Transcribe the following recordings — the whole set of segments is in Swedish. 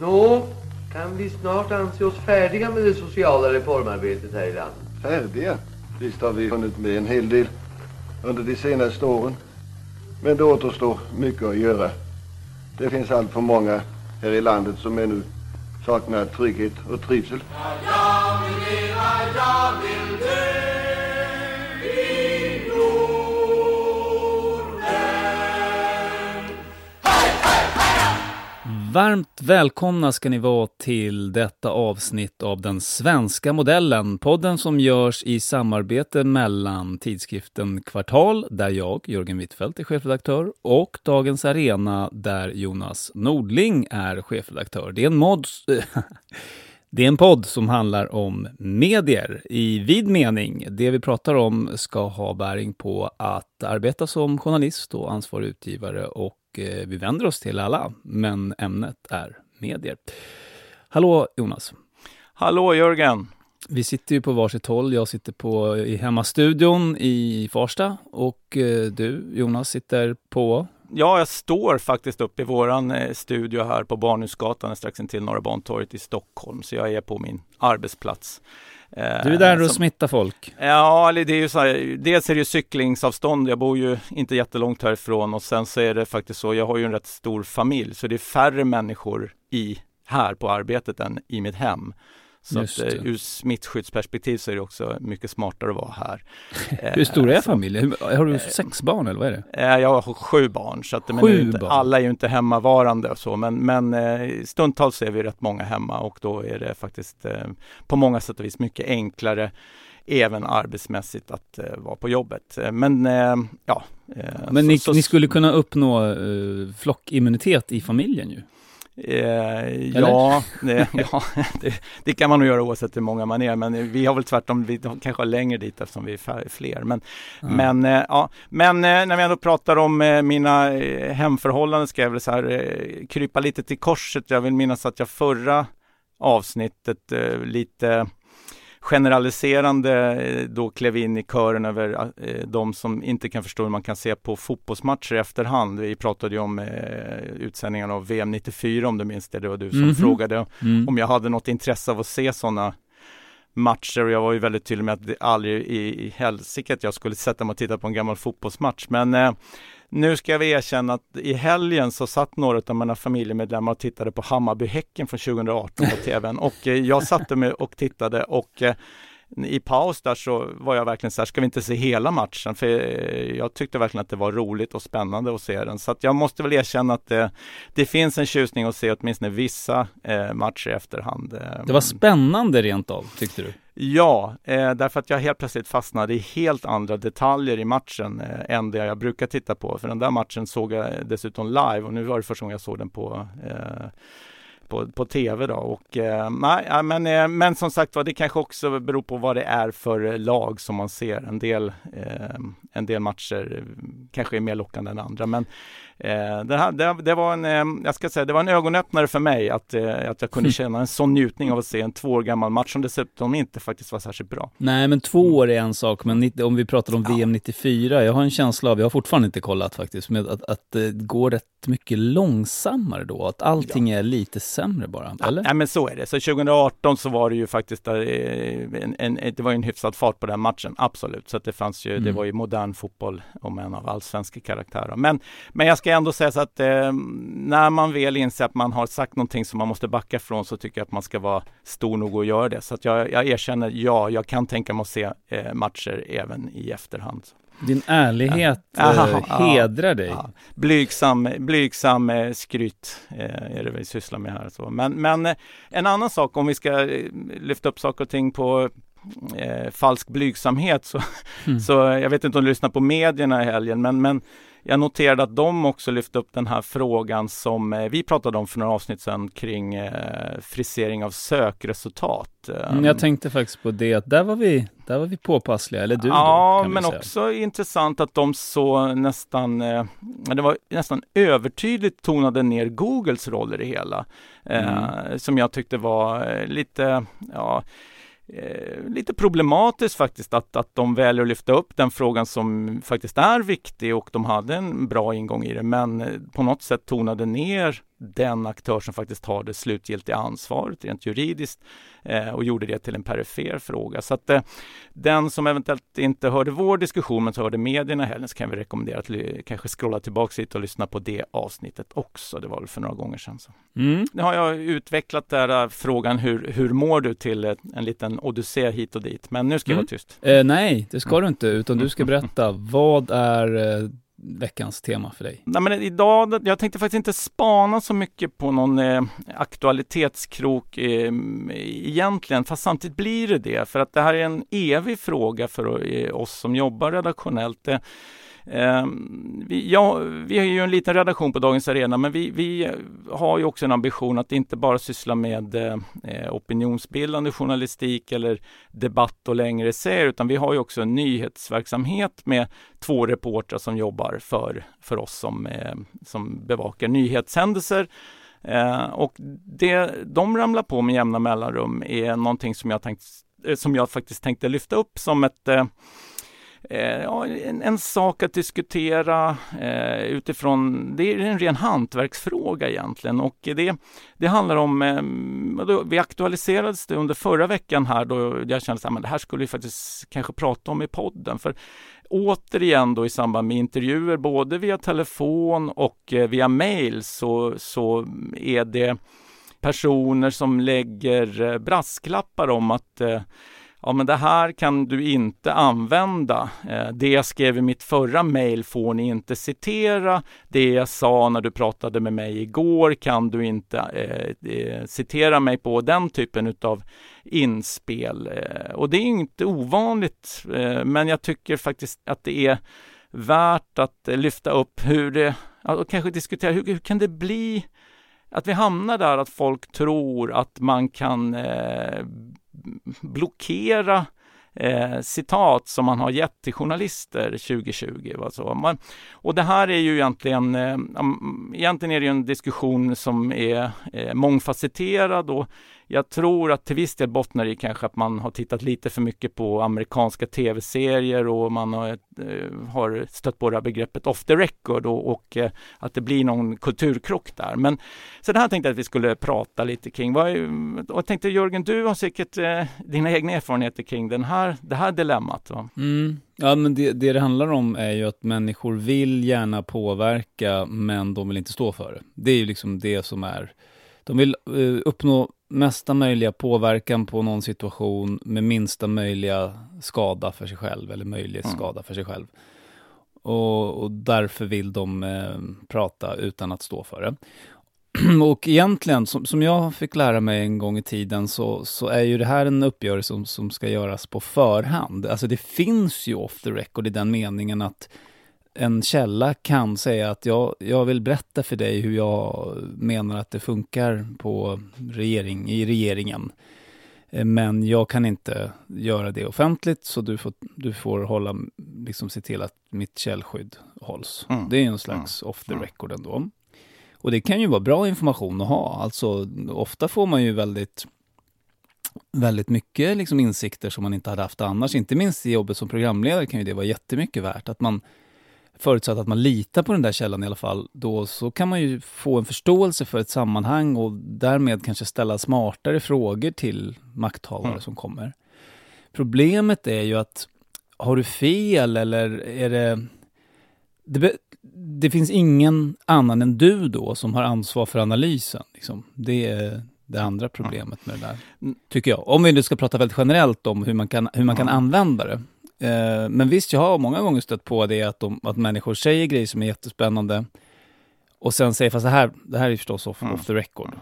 Nå, kan vi snart anse oss färdiga med det sociala reformarbetet här i landet? Färdiga? Visst har vi hunnit med en hel del under de senaste åren. Men det återstår mycket att göra. Det finns allt för många här i landet som ännu saknar trygghet och trivsel. Jag vill leva, jag vill Varmt välkomna ska ni vara till detta avsnitt av Den svenska modellen, podden som görs i samarbete mellan tidskriften Kvartal, där jag, Jörgen Wittfeldt, är chefredaktör, och Dagens Arena, där Jonas Nordling är chefredaktör. Det är en mod... Det är en podd som handlar om medier i vid mening. Det vi pratar om ska ha bäring på att arbeta som journalist och ansvarig utgivare och eh, vi vänder oss till alla, men ämnet är medier. Hallå Jonas! Hallå Jörgen! Vi sitter ju på varsitt håll. Jag sitter på, i hemmastudion i Farsta och eh, du Jonas sitter på Ja, jag står faktiskt uppe i våran eh, studio här på Barnhusgatan strax intill Norra Bantorget i Stockholm. Så jag är på min arbetsplats. Du är där och smittar folk? Ja, det är ju så här, dels är det ju cyklingsavstånd. Jag bor ju inte jättelångt härifrån och sen så är det faktiskt så, jag har ju en rätt stor familj så det är färre människor i här på arbetet än i mitt hem. Så att, eh, ur smittskyddsperspektiv så är det också mycket smartare att vara här. Hur stor är familjen? Har du sex barn eller vad är det? Eh, Jag har sju barn, så att, Sju men barn. alla är ju inte hemmavarande och så, men, men eh, stundtals är vi rätt många hemma och då är det faktiskt eh, på många sätt och vis mycket enklare även arbetsmässigt att eh, vara på jobbet. Eh, Men eh, ja. eh, Men så- ni, så- ni skulle kunna uppnå flockimmunitet i familjen ju? Eh, ja, det, ja det, det kan man nog göra oavsett hur många man är, men vi har väl tvärtom, vi kanske har längre dit eftersom vi är fler. Men, men, eh, ja, men eh, när vi ändå pratar om eh, mina eh, hemförhållanden ska jag väl så här eh, krypa lite till korset. Jag vill minnas att jag förra avsnittet lite generaliserande eh, då klev in i kören över eh, de som inte kan förstå hur man kan se på fotbollsmatcher i efterhand. Vi pratade ju om eh, utsändningen av VM 94 om du minns det. Det var du som Mhm. frågade Mm. om jag hade något intresse av att se sådana matcher och jag var ju väldigt tydlig med att det aldrig i, i helsike att jag skulle sätta mig och titta på en gammal fotbollsmatch. Men eh, nu ska jag erkänna att i helgen så satt några av mina familjemedlemmar och tittade på Hammarby-Häcken från 2018 på tvn och eh, jag satte mig och tittade och eh, i paus där så var jag verkligen så här, ska vi inte se hela matchen? För eh, jag tyckte verkligen att det var roligt och spännande att se den. Så att jag måste väl erkänna att det, det finns en tjusning att se åtminstone vissa eh, matcher i efterhand. Eh, Det var spännande rent av, tyckte du? Ja, eh, därför att jag helt plötsligt fastnade i helt andra detaljer i matchen eh, än det jag brukar titta på. För den där matchen såg jag dessutom live och nu var det första gången jag såg den på eh, på, på tv då och eh, nej, men, eh, men som sagt var det kanske också beror på vad det är för lag som man ser. En del, eh, en del matcher kanske är mer lockande än andra men eh, det, här, det, det var en, eh, jag ska säga, det var en ögonöppnare för mig att, eh, att jag kunde känna en sån njutning av att se en två år gammal match som dessutom inte faktiskt var särskilt bra. Nej, men två år är en sak, men om vi pratar om VM 94, jag har en känsla av, jag har fortfarande inte kollat faktiskt, med att, att det går rätt mycket långsammare då, att allting är lite sämre bara, eller? Ja, men så är det. Så 2018 så var det ju faktiskt där, eh, en, en, det var ju en hyfsad fart på den matchen, absolut. Så att det fanns ju, det Mm. var ju modern fotboll om en av allsvenska karaktärer. Men, men jag ska ändå säga så att eh, när man väl inser att man har sagt någonting som man måste backa från så tycker jag att man ska vara stor nog att göra det. Så att jag, jag erkänner, ja, jag kan tänka mig att se eh, matcher även i efterhand. Din ärlighet Ja. eh, Aha, ja. hedrar dig. Ja, blygsam, blygsam eh, skryt eh, är det vi sysslar med här. Så. Men, men eh, en annan sak om vi ska eh, lyfta upp saker och ting på eh, falsk blygsamhet så, Mm. så eh, jag vet inte om du lyssnar på medierna i helgen men, men jag noterade att de också lyfte upp den här frågan som eh, vi pratade om för några avsnitt sedan kring eh, frisering av sökresultat. Mm, Jag tänkte faktiskt på det, att där var vi, där var vi påpassliga, eller du Ja, då, men också intressant att de så nästan, eh, det var nästan övertydligt tonade ner Googles roll i det hela. Eh, Som jag tyckte var lite, ja, eh, lite problematiskt faktiskt att, att de väljer att lyfta upp den frågan som faktiskt är viktig och de hade en bra ingång i det men eh, på något sätt tonade ner den aktör som faktiskt har det slutgiltiga ansvaret rent juridiskt eh, och gjorde det till en perifer fråga. Så att eh, den som eventuellt inte hörde vår diskussion men hörde medierna heller så kan vi rekommendera att kanske scrolla tillbaka lite och lyssna på det avsnittet också. Det var väl för några gånger sedan. Så. Mm. Nu har jag utvecklat där eh, frågan hur, hur mår du till en liten odyssé hit och dit. Men nu ska mm. jag vara tyst. Eh, nej, det ska du inte, utan du ska berätta vad är eh, veckans tema för dig? Nej, men idag, jag tänkte faktiskt inte spana så mycket på någon eh, aktualitetskrok eh, egentligen, fast samtidigt blir det det, för att det här är en evig fråga för eh, oss som jobbar redaktionellt. Eh, Ehm, vi, ja, vi har ju en liten redaktion på Dagens Arena men vi, vi har ju också en ambition att inte bara syssla med eh, eh opinionsbildande journalistik eller debatt och längre essäer utan vi har ju också en nyhetsverksamhet med två reportrar som jobbar för, för oss som, eh, som bevakar nyhetshändelser. Eh, och det de ramlar på med jämna mellanrum är någonting som jag, tänkt, eh, som jag faktiskt tänkte lyfta upp som ett Eh, Eh, ja, en, en, sak att diskutera eh, utifrån, det är en ren hantverksfråga egentligen. Och det, det handlar om, eh, då, vi aktualiserades det under förra veckan här då jag kände att det här skulle vi faktiskt kanske prata om i podden. För återigen då i samband med intervjuer både via telefon och eh, via mail så, så är det personer som lägger eh, brasklappar om att eh, ja men det här kan du inte använda. Eh, det jag skrev i mitt förra mejl får ni inte citera. Det jag sa när du pratade med mig igår kan du inte eh, eh citera mig på. Den typen utav inspel. Eh, och det är inte ovanligt, men jag tycker faktiskt att det är värt att lyfta upp hur det, och kanske diskutera hur, hur kan det bli att vi hamnar där att folk tror att man kan eh, blockera eh, citat som man har gett till journalister 2020. Alltså. Man, och det här är ju egentligen, eh, mm, egentligen är det en diskussion som är eh, mångfacetterad och jag tror att till viss del bottnar i kanske att man har tittat lite för mycket på amerikanska tv-serier och man har, eh, har stött på det här begreppet off the record och, och eh, att det blir någon kulturkrock där. Men så det här tänkte jag att vi skulle prata lite kring. Vad, och jag tänkte Jörgen, du har säkert eh, dina egna erfarenheter kring den här, det här dilemmat. Mm. Ja, men det, det det handlar om är ju att människor vill gärna påverka, men de vill inte stå för det. Det är ju liksom det som är de vill eh, uppnå mesta möjliga påverkan på någon situation med minsta möjliga skada för sig själv, eller möjlig mm. skada för sig själv. Och, och därför vill de eh, prata utan att stå för det. och egentligen, som, som jag fick lära mig en gång i tiden, så, så är ju det här en uppgörelse som, som ska göras på förhand. Alltså det finns ju off the record i den meningen att en källa kan säga att jag, jag vill berätta för dig hur jag menar att det funkar på regering, i regeringen. Eh, men jag kan inte göra det offentligt, så du får, du får hålla, liksom se till att mitt källskydd hålls. Mm. Det är en slags mm. off the mm. record ändå. Och det kan ju vara bra information att ha. Alltså, ofta får man ju väldigt väldigt mycket liksom insikter som man inte hade haft annars. Inte minst i jobbet som programledare kan ju det vara jättemycket värt. Att man förutsatt att man litar på den där källan i alla fall, då så kan man ju få en förståelse för ett sammanhang och därmed kanske ställa smartare frågor till makthavare mm. som kommer. Problemet är ju att har du fel eller är det... Det, det finns ingen annan än du då som har ansvar för analysen. Liksom. Det är det andra problemet med det där, mm. tycker jag. Om vi nu ska prata väldigt generellt om hur man kan, hur man kan använda det. Eh, men visst, jag har många gånger stött på det att, de, att människor säger grejer som är jättespännande och sen säger, fast det här, det här är förstås off, mm. off the record.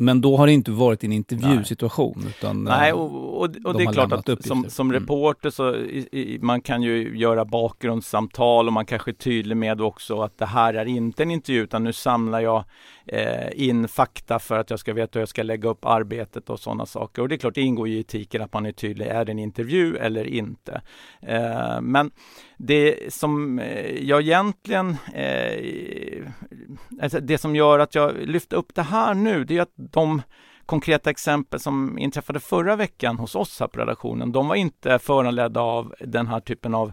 Men då har det inte varit en intervjusituation. Nej, utan, Nej och, och, och de det är klart att som, som mm. reporter så i, i, man kan ju göra bakgrundssamtal och man kanske är tydlig med också att det här är inte en intervju utan nu samlar jag eh, in fakta för att jag ska veta hur jag ska lägga upp arbetet och sådana saker. Och det är klart, det ingår i etiken att man är tydlig. Är det en intervju eller inte? Eh, men det som eh, jag egentligen, eh, alltså det som gör att jag lyfter upp det här nu, det är att de konkreta exempel som inträffade förra veckan hos oss här på redaktionen, de var inte föranledda av den här typen av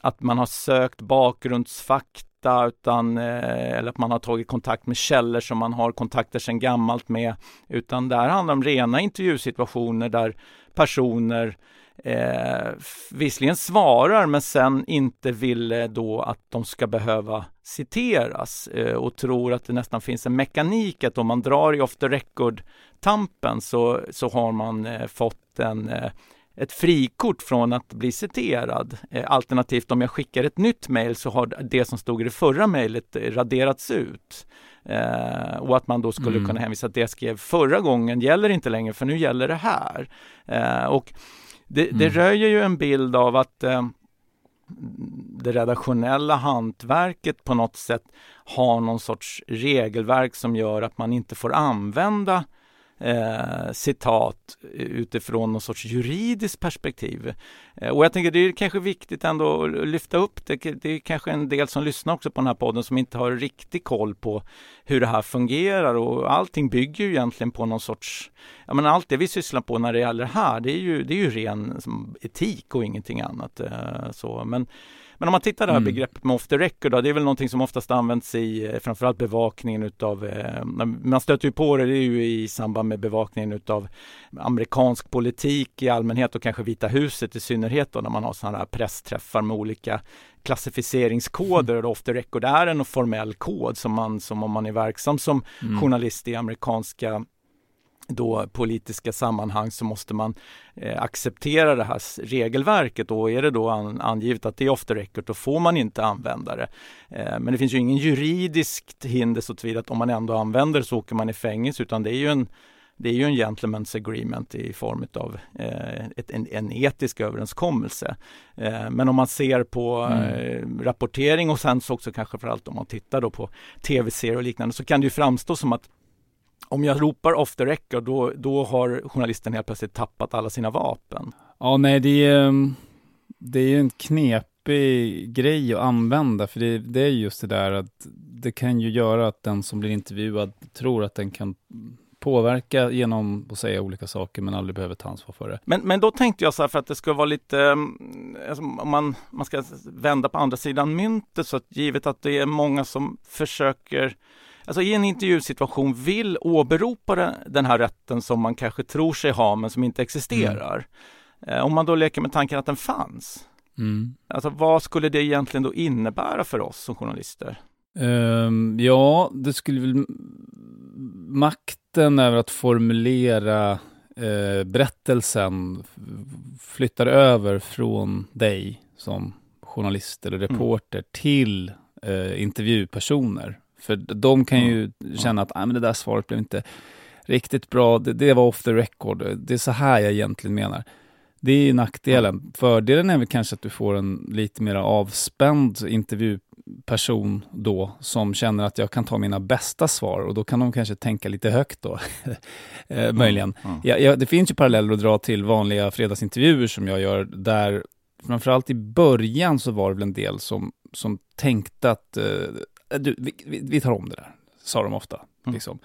att man har sökt bakgrundsfakta hitta utan, eh, eller att man har tagit kontakt med källor som man har kontakter sedan gammalt med. Utan det här handlar om rena intervjusituationer där personer eh, visserligen svarar men sen inte vill eh, då att de ska behöva citeras eh, och tror att det nästan finns en mekanik att om man drar i off the record-tampen så, så har man eh, fått en eh, ett frikort från att bli citerad. Eh, alternativt om jag skickar ett nytt mejl så har det som stod i det förra mejlet raderats ut. Eh, och att man då skulle mm. kunna hänvisa att det jag skrev förra gången gäller inte längre för nu gäller det här. Eh, och det, det mm. röjer ju en bild av att eh, det redaktionella hantverket på något sätt har någon sorts regelverk som gör att man inte får använda eh, citat utifrån någon sorts juridiskt perspektiv. Eh, och jag tänker det är kanske viktigt ändå att lyfta upp det. Det är kanske en del som lyssnar också på den här podden som inte har riktig koll på hur det här fungerar och allting bygger ju egentligen på någon sorts, ja men allt det vi sysslar på när det gäller det här, det är ju, det är ju ren som, etik och ingenting annat. Eh, så, men men om man tittar det här mm. begreppet med off the record, då, det är väl någonting som oftast används i eh, framförallt bevakningen utav, eh, man stöter ju på det, det är ju i samband med bevakningen utav amerikansk politik i allmänhet och kanske Vita huset i synnerhet då när man har sådana här pressträffar med olika klassificeringskoder och off the record är en formell kod som man som om man är verksam som mm. journalist i amerikanska då politiska sammanhang så måste man eh, acceptera det här regelverket och är det då an, angivet att det är off the record då får man inte använda det. Eh, men det finns ju ingen juridiskt hinder så tillvida att om man ändå använder det så åker man i fängelse utan det är ju en det är ju en gentleman's agreement i form av eh, ett, en, en, etisk överenskommelse. Eh, men om man ser på mm. eh, rapportering och sen så också kanske framförallt om man tittar då på tv-serier och liknande så kan det ju framstå som att om jag ropar off the record, då, då har journalisten helt plötsligt tappat alla sina vapen. Ja, nej, det är, mm, det är en knepig grej att använda, för det, det är just det där att det kan ju göra att den som blir intervjuad tror att den kan påverka genom att säga olika saker men aldrig behöver ta ansvar för det. Men, men då tänkte jag så här för att det ska vara lite, mm, alltså, om man, man ska vända på andra sidan myntet så att givet att det är många som försöker alltså i en intervjusituation vill åberopa den här rätten som man kanske tror sig ha men som inte existerar. Mm. Om man då leker med tanken att den fanns. Mm. Alltså vad skulle det egentligen då innebära för oss som journalister? Um, ja, det skulle väl makten över att formulera uh, berättelsen flyttar över från dig som journalist eller reporter mm. till uh, intervjupersoner. För de kan ju mm. känna att ah, men det där svaret blev inte riktigt bra, det, det, var off the record, det är så här jag egentligen menar. Det är nackdelen. Fördelen är väl kanske att du får en lite mer avspänd intervjuperson då, som känner att jag kan ta mina bästa svar och då kan de kanske tänka lite högt då, eh, möjligen. Mm. Ja, ja, det finns ju paralleller att dra till vanliga fredagsintervjuer som jag gör, där framförallt i början så var det väl en del som, som tänkte att Eh, du, vi, vi, tar om det där, sa de ofta. Mm. Liksom.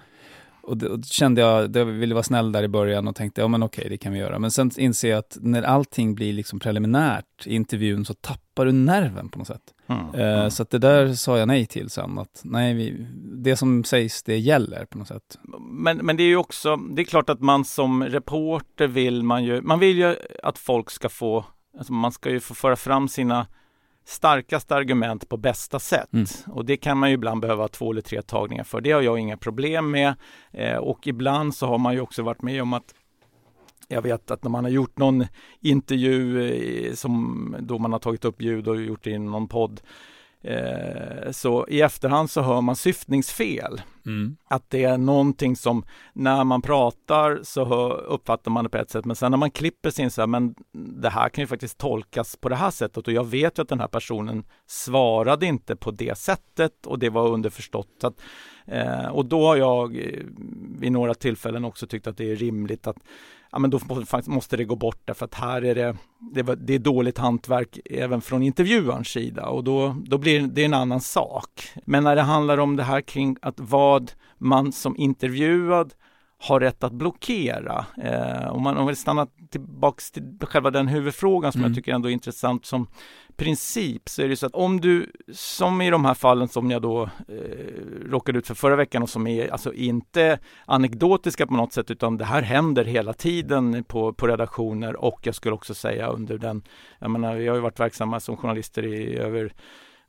Och, det, och kände jag, jag ville vara snäll där i början och tänkte, ja men okej, det kan vi göra. Men sen inser jag att när allting blir liksom preliminärt i intervjun så tappar du nerven på något sätt. Mm. Uh, så att det där sa jag nej till sen, att nej, vi, det som sägs, det gäller på något sätt. Men, men det är ju också, det är klart att man som reporter vill man ju, man vill ju att folk ska få, alltså man ska ju få föra fram sina starkaste argument på bästa sätt. Mm. Och det kan man ju ibland behöva två eller tre tagningar för. Det har jag inga problem med. Eh, och ibland så har man ju också varit med om att jag vet att när man har gjort någon intervju eh, som då man har tagit upp ljud och gjort det i någon podd Eh, så i efterhand så hör man syftningsfel. Mm. Att det är någonting som när man pratar så hör, uppfattar man det på ett sätt men sen när man klipper sin så här, men det här kan ju faktiskt tolkas på det här sättet och jag vet ju att den här personen svarade inte på det sättet och det var underförstått. Att, eh, och då har jag eh, vid några tillfällen också tyckt att det är rimligt att ja, men då måste det gå bort därför att här är det, det, det är dåligt hantverk även från intervjuarens sida och då, då blir det en annan sak. Men när det handlar om det här kring att vad man som intervjuad har rätt att blockera. Eh, om man om vill stanna tillbaks till själva den huvudfrågan som mm. jag tycker ändå är intressant som princip så är det så att om du, som i de här fallen som jag då eh, råkade ut för förra veckan och som är alltså inte anekdotiska på något sätt utan det här händer hela tiden på, på redaktioner och jag skulle också säga under den, jag menar vi har ju varit verksamma som journalister i över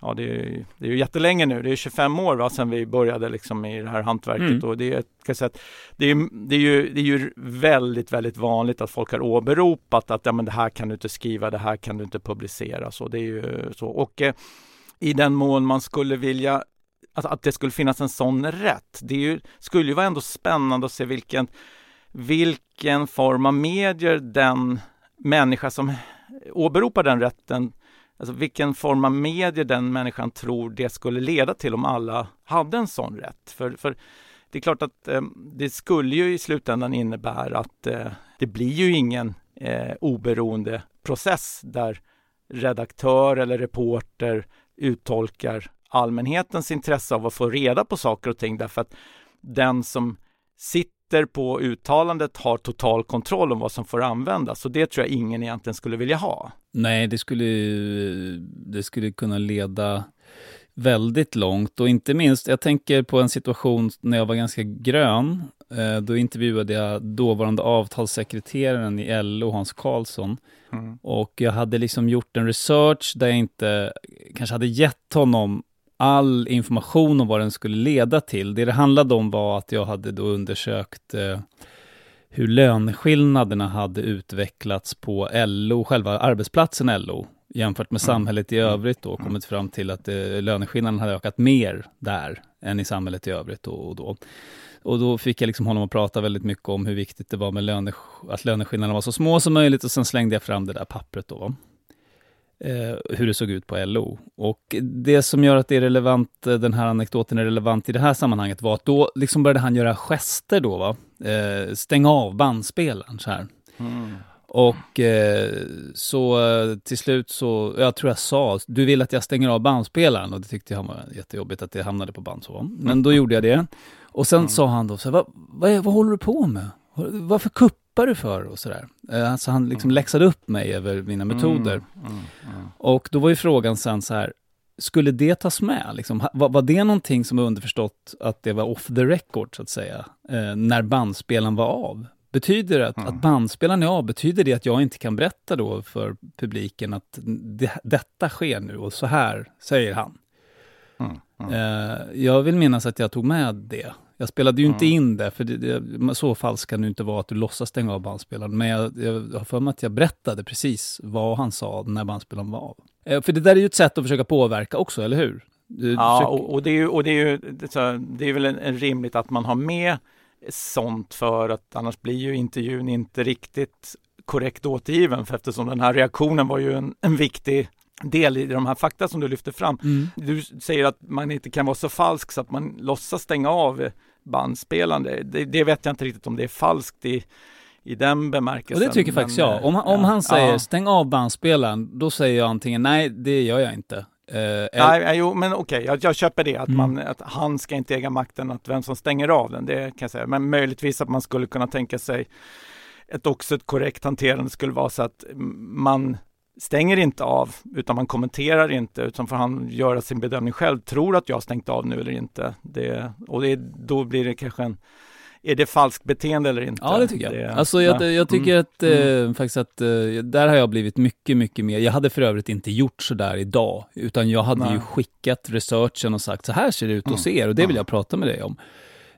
ja, det är, det är ju jättelänge nu. Det är 25 år va, sedan vi började liksom i det här hantverket mm. och det är, kan säga att det är, det, är ju, det är ju väldigt, väldigt vanligt att folk har åberopat att ja, men det här kan du inte skriva, det här kan du inte publicera. Så det är ju så. Och eh, i den mån man skulle vilja att, att det skulle finnas en sån rätt. Det ju, skulle ju vara ändå spännande att se vilken, vilken form av medier den människa som åberopar den rätten Alltså vilken form av medier den människan tror det skulle leda till om alla hade en sån rätt. För, för det är klart att eh, det skulle ju i slutändan innebära att eh, det blir ju ingen eh, oberoende process där redaktör eller reporter uttolkar allmänhetens intresse av att få reda på saker och ting därför att den som sitter sitter på uttalandet har total kontroll om vad som får användas. Så det tror jag ingen egentligen skulle vilja ha. Nej, det skulle, det skulle kunna leda väldigt långt och inte minst, jag tänker på en situation när jag var ganska grön. Eh, då intervjuade jag dåvarande avtalssekreteraren i LO, Hans Karlsson. Mm. Och jag hade liksom gjort en research där jag inte kanske hade gett honom all information om vad den skulle leda till. Det det handlade om var att jag hade då undersökt eh, hur löneskillnaderna hade utvecklats på LO, själva arbetsplatsen LO, jämfört med mm. samhället i mm. övrigt då, mm. kommit fram till att eh, löneskillnaden hade ökat mer där än i samhället i övrigt då och då. Och då fick jag liksom honom att prata väldigt mycket om hur viktigt det var med löne, att löneskillnaderna var så små som möjligt och sen slängde jag fram det där pappret då eh, hur det såg ut på LO. Och det som gör att det är relevant, eh, den här anekdoten är relevant i det här sammanhanget var att då liksom började han göra gester då, va? Eh, stänga av bandspelaren så här. Mm. Och eh, så eh, till slut så, jag tror jag sa, du vill att jag stänger av bandspelaren? Och det tyckte han var jättejobbigt att det hamnade på band så. Men då gjorde jag det. Och sen mm. sa han då, så vad, vad, vad håller du på med? Varför kuppar du för? Och sådär. Eh, alltså han liksom mm. läxade upp mig över mina mm, metoder. Mm, mm, och då var ju frågan sen så här, skulle det tas med? Liksom, var, var, det någonting som var underförstått att det var off the record, så att säga, eh, när bandspelaren var av? Betyder det att, mm. att bandspelaren är av, betyder det att jag inte kan berätta då för publiken att det, detta sker nu och så här säger han? Mm. Mm. Eh, jag vill minnas att jag tog med det jag spelade ju mm. inte in det, för det, det, så falskt kan det inte vara att du låtsas stänga av bandspelaren. Men jag, jag har för mig att jag berättade precis vad han sa när bandspelaren var av. Eh, för det där är ju ett sätt att försöka påverka också, eller hur? Du, ja, försöker... och, och, det är ju, och det är ju det är väl en, en rimligt att man har med sånt för att annars blir ju intervjun inte riktigt korrekt återgiven för eftersom den här reaktionen var ju en, en viktig del i de här fakta som du lyfter fram. Mm. Du säger att man inte kan vara så falsk så att man låtsas stänga av bandspelande. Det, det, vet jag inte riktigt om det är falskt i, i den bemärkelsen. Och det tycker faktiskt jag. Om, om han säger ja. stäng av bandspelaren, då säger jag antingen nej, det gör jag inte. Uh, nej, jo, men okej, okay, jag, jag, köper det, att, mm. man, att han ska inte äga makten, att vem som stänger av den, det kan jag säga. Men möjligtvis att man skulle kunna tänka sig ett också ett korrekt hanterande skulle vara så att man stänger inte av, utan man kommenterar inte, utan får han göra sin bedömning själv. Tror att jag har stängt av nu eller inte? Det, och det, då blir det kanske en är det falskt beteende eller inte? Ja, det tycker jag. Det, alltså jag, jag tycker mm. att, mm. eh, faktiskt att, eh, där har jag blivit mycket, mycket mer. Jag hade för övrigt inte gjort så där idag, utan jag hade Nej. ju skickat researchen och sagt så här ser det ut och mm. ser och det vill jag prata med dig om.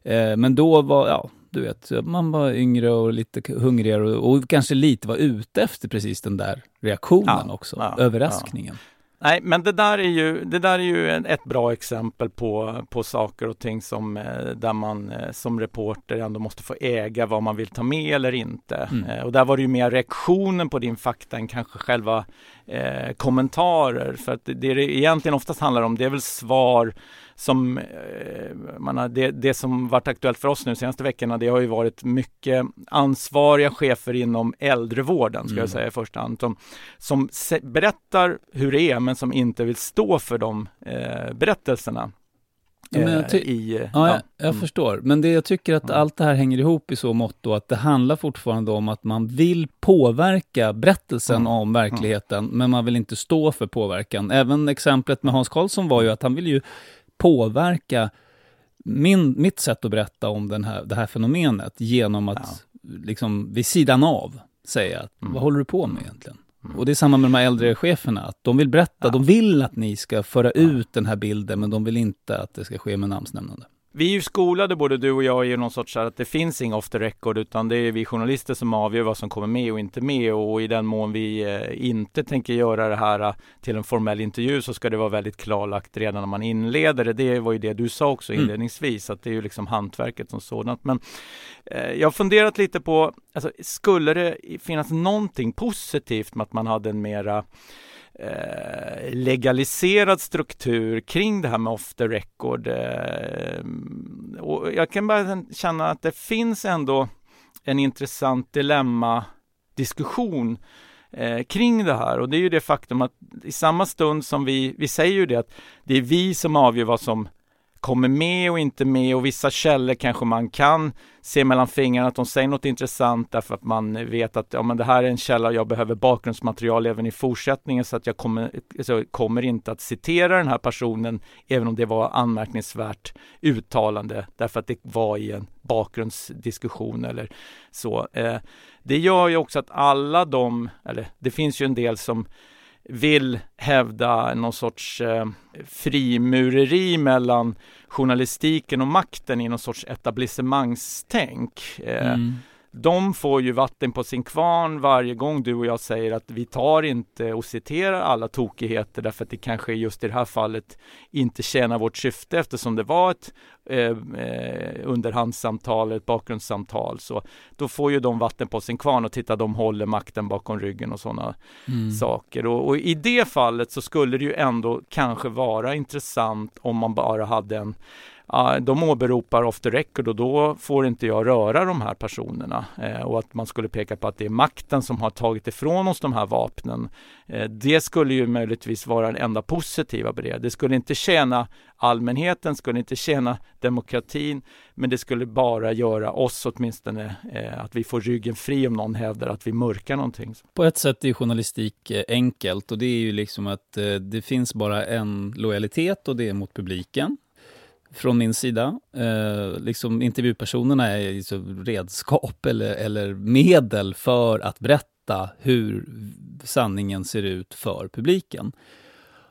Eh, men då var, ja, du vet, man var yngre och lite hungrigare och, och kanske lite var ute efter precis den där reaktionen ja, också, ja, överraskningen. Ja. Nej, men det där är ju, det där är ju ett bra exempel på, på saker och ting som eh, där man eh, som reporter ändå måste få äga vad man vill ta med eller inte. Mm. Eh, och där var det ju mer reaktionen på din fakta än kanske själva eh, kommentarer. För att det, det egentligen oftast handlar om det är väl svar som eh, man har, det, det som varit aktuellt för oss nu senaste veckorna, det har ju varit mycket ansvariga chefer inom äldrevården, ska mm. jag säga i första hand, som, som berättar hur det är, men som inte vill stå för de eh, berättelserna. eh, i... Ja, ja, jag, jag mm. förstår. Men det jag tycker att allt det här hänger ihop i så mått då att det handlar fortfarande om att man vill påverka berättelsen mm. om verkligheten, men man vill inte stå för påverkan. Även exemplet med Hans Karlsson var ju att han vill ju påverka min, mitt sätt att berätta om den här, det här fenomenet genom att ja. liksom vid sidan av säga att, mm. vad håller du på med egentligen? Mm. Och det är samma med de här äldre cheferna, att de vill berätta, ja. de vill att ni ska föra ut den här bilden, men de vill inte att det ska ske med namnsnämnande. Vi är ju skolade, både du och jag, i någon sorts att det finns inga off the record, utan det är vi journalister som avgör vad som kommer med och inte med. Och i den mån vi eh, inte tänker göra det här eh, till en formell intervju så ska det vara väldigt klarlagt redan när man inleder det. Det var ju det du sa också mm. inledningsvis, mm. att det är ju liksom hantverket som sådant. Men eh, jag har funderat lite på, alltså, skulle det finnas någonting positivt med att man hade en mera Eh, legaliserad struktur kring det här med off the record. Eh, och jag kan bara känna att det finns ändå en intressant dilemma diskussion eh, kring det här och det är ju det faktum att i samma stund som vi, vi säger ju det att det är vi som avgör vad som kommer med och inte med och vissa källor kanske man kan se mellan fingrarna att de säger något intressant därför att man vet att ja, men det här är en källa och jag behöver bakgrundsmaterial även i fortsättningen så att jag kommer, så kommer inte att citera den här personen även om det var anmärkningsvärt uttalande därför att det var i en bakgrundsdiskussion eller så. Eh, det gör ju också att alla de, eller det finns ju en del som vill hävda någon sorts eh, frimureri mellan journalistiken och makten i någon sorts etablissemangstänk. Eh, mm de får ju vatten på sin kvarn varje gång du och jag säger att vi tar inte och citerar alla tokigheter därför att det kanske just i det här fallet inte tjänar vårt syfte eftersom det var ett eh, eh, underhandssamtal, ett bakgrundssamtal. Så då får ju de vatten på sin kvarn och titta, de håller makten bakom ryggen och sådana mm. saker. Och, och i det fallet så skulle det ju ändå kanske vara intressant om man bara hade en de åberopar off the record och då får inte jag röra de här personerna. Eh, och att man skulle peka på att det är makten som har tagit ifrån oss de här vapnen. Eh, det skulle ju möjligtvis vara den enda positiva med det. Det skulle inte tjäna allmänheten, skulle inte tjäna demokratin, men det skulle bara göra oss åtminstone eh, att vi får ryggen fri om någon hävdar att vi mörkar någonting. På ett sätt är journalistik enkelt och det är ju liksom att det finns bara en lojalitet och det är mot publiken från min sida. Eh, liksom intervjupersonerna är liksom redskap eller, eller medel för att berätta hur sanningen ser ut för publiken.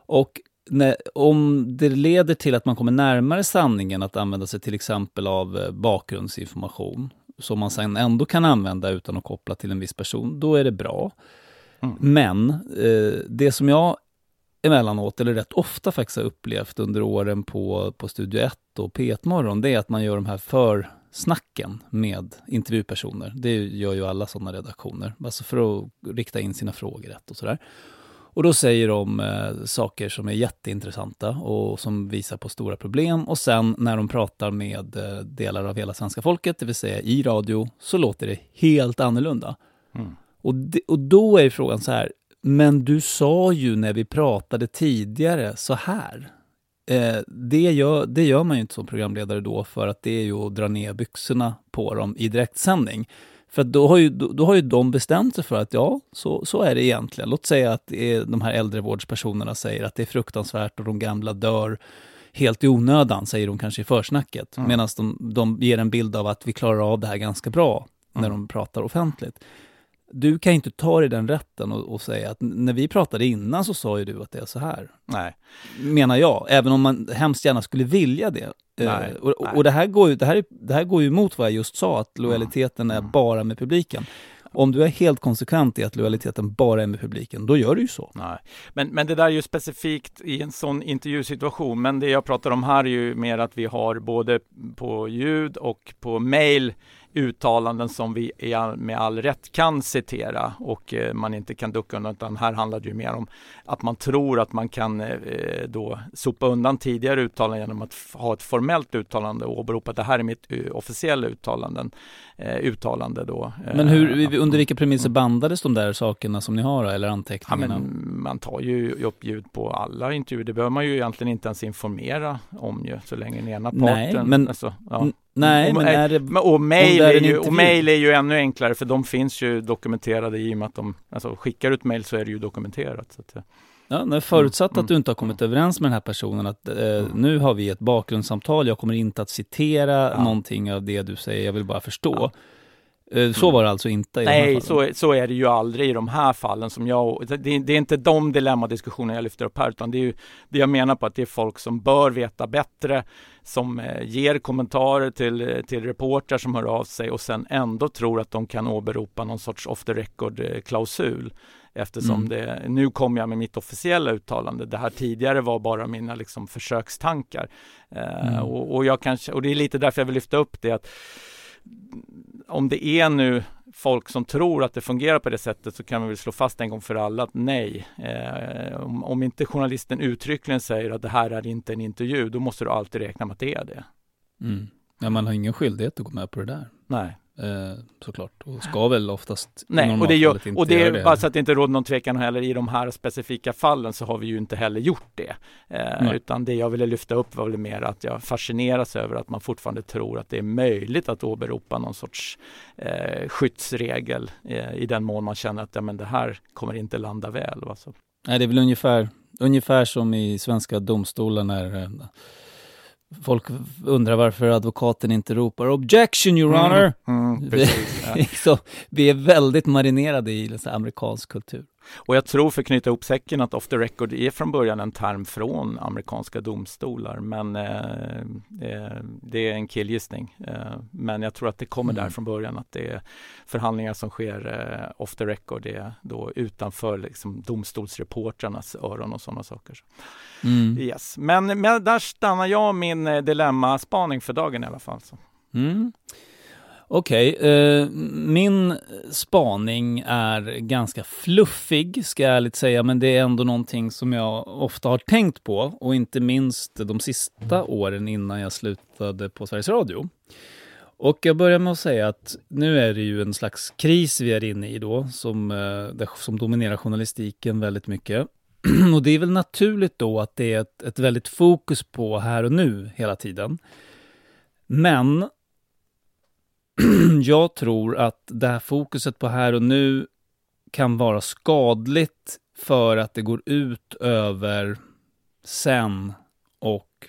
Och när, om det leder till att man kommer närmare sanningen att använda sig till exempel av eh, bakgrundsinformation som man sen ändå kan använda utan att koppla till en viss person, då är det bra. Mm. Men eh, det som jag emellanåt, eller rätt ofta faktiskt har upplevt under åren på, på Studio 1 och P1 Morgon, det är att man gör de här försnacken med intervjupersoner. Det gör ju alla sådana redaktioner, alltså för att rikta in sina frågor rätt och sådär. Och då säger de eh, saker som är jätteintressanta och som visar på stora problem. Och sen när de pratar med eh, delar av hela svenska folket, det vill säga i radio, så låter det helt annorlunda. Mm. Och, de, och då är frågan så här, men du sa ju när vi pratade tidigare så här. Eh, det, gör, det gör man ju inte som programledare då för att det är ju att dra ner byxorna på dem i direktsändning. För då har, ju, då, då, har ju de bestämt sig för att ja, så, så är det egentligen. Låt säga att de här äldrevårdspersonerna säger att det är fruktansvärt och de gamla dör helt i onödan, säger de kanske i försnacket. Mm. Medan de, de ger en bild av att vi klarar av det här ganska bra när mm. de pratar offentligt du kan inte ta dig den rätten och, och, säga att när vi pratade innan så sa ju du att det är så här. Nej. Menar jag, även om man hemskt gärna skulle vilja det. Eh, nej, och, nej. och det, här går ju, det, här, det här går ju emot vad jag just sa, att lojaliteten mm. är bara med publiken. Om du är helt konsekvent i att lojaliteten bara är med publiken, då gör du ju så. Nej. Men, men det där är ju specifikt i en sån intervjusituation. Men det jag pratar om här är ju mer att vi har både på ljud och på mail uttalanden som vi med all rätt kan citera och eh, man inte kan ducka undan utan här handlar det ju mer om att man tror att man kan eh, då sopa undan tidigare uttalanden genom att ha ett formellt uttalande och åberopa att det här är mitt officiella uttalanden, uttalande då. Men hur, under vilka premisser bandades de där sakerna som ni har eller anteckningarna? Ja, man tar ju upp ljud på alla intervjuer, det behöver man ju egentligen inte ens informera om ju så länge den ena parten Nej, men alltså, ja. Nej, och, men är det, och mail är, ju, och mail är ju ännu enklare för de finns ju dokumenterade i och med att de, alltså skickar ut mail så är det ju dokumenterat. Så att, Ja, men förutsatt mm, att du inte har kommit mm. överens med den här personen att eh, mm. nu har vi ett bakgrundssamtal, jag kommer inte att citera ja. någonting av det du säger, jag vill bara förstå. Ja. Eh, så var det alltså inte? I Nej, så, så är det ju aldrig i de här fallen som jag, det, det är inte de dilemmadiskussioner jag lyfter upp här, utan det är ju det jag menar på att det är folk som bör veta bättre, som eh, ger kommentarer till, till reportrar som hör av sig och sen ändå tror att de kan åberopa någon sorts off the record-klausul. Eftersom mm. det, nu kom jag med mitt officiella uttalande. Det här tidigare var bara mina liksom försökstankar. Eh, mm. och, och, jag kanske, och det är lite därför jag vill lyfta upp det att om det är nu folk som tror att det fungerar på det sättet så kan vi väl slå fast en gång för alla att nej. Eh, om, om, inte journalisten uttryckligen säger att det här är inte en intervju, då måste du alltid räkna med att det är det. Mm. Ja, man har ingen skyldighet att gå med på det där. Nej. Eh, såklart, och ska väl oftast Nej, och det, gör, och det är bara så att det inte råder någon tvekan heller i de här specifika fallen så har vi ju inte heller gjort det. Eh, utan det jag ville lyfta upp var väl mer att jag fascineras över att man fortfarande tror att det är möjligt att åberopa någon sorts eh, skyddsregel eh, i den mån man känner att ja, men det här kommer inte landa väl. Alltså. Nej, det är väl ungefär, ungefär som i svenska domstolar när eh, Folk undrar varför advokaten inte ropar objection your honor. Mm, mm, precis, ja. så, vi är väldigt marinerade i amerikansk kultur. Och jag tror, för att knyta ihop säcken, att off the record är från början en term från amerikanska domstolar. Men eh, eh, det är en killgissning. Eh, men jag tror att det kommer mm. där från början, att det är förhandlingar som sker eh, off the record, det är då utanför liksom, domstolsreportrarnas öron och sådana saker. Mm. Yes. Men, men där stannar jag min eh, dilemma-spaning för dagen i alla fall. Så. Mm. Okej, okay, eh, min spaning är ganska fluffig, ska jag ärligt säga, men det är ändå någonting som jag ofta har tänkt på, och inte minst de sista åren innan jag slutade på Sveriges Radio. Och jag börjar med att säga att nu är det ju en slags kris vi är inne i då, som, eh, som dominerar journalistiken väldigt mycket. och det är väl naturligt då att det är ett, ett väldigt fokus på här och nu hela tiden. Men jag tror att det här fokuset på här och nu kan vara skadligt för att det går ut över sen och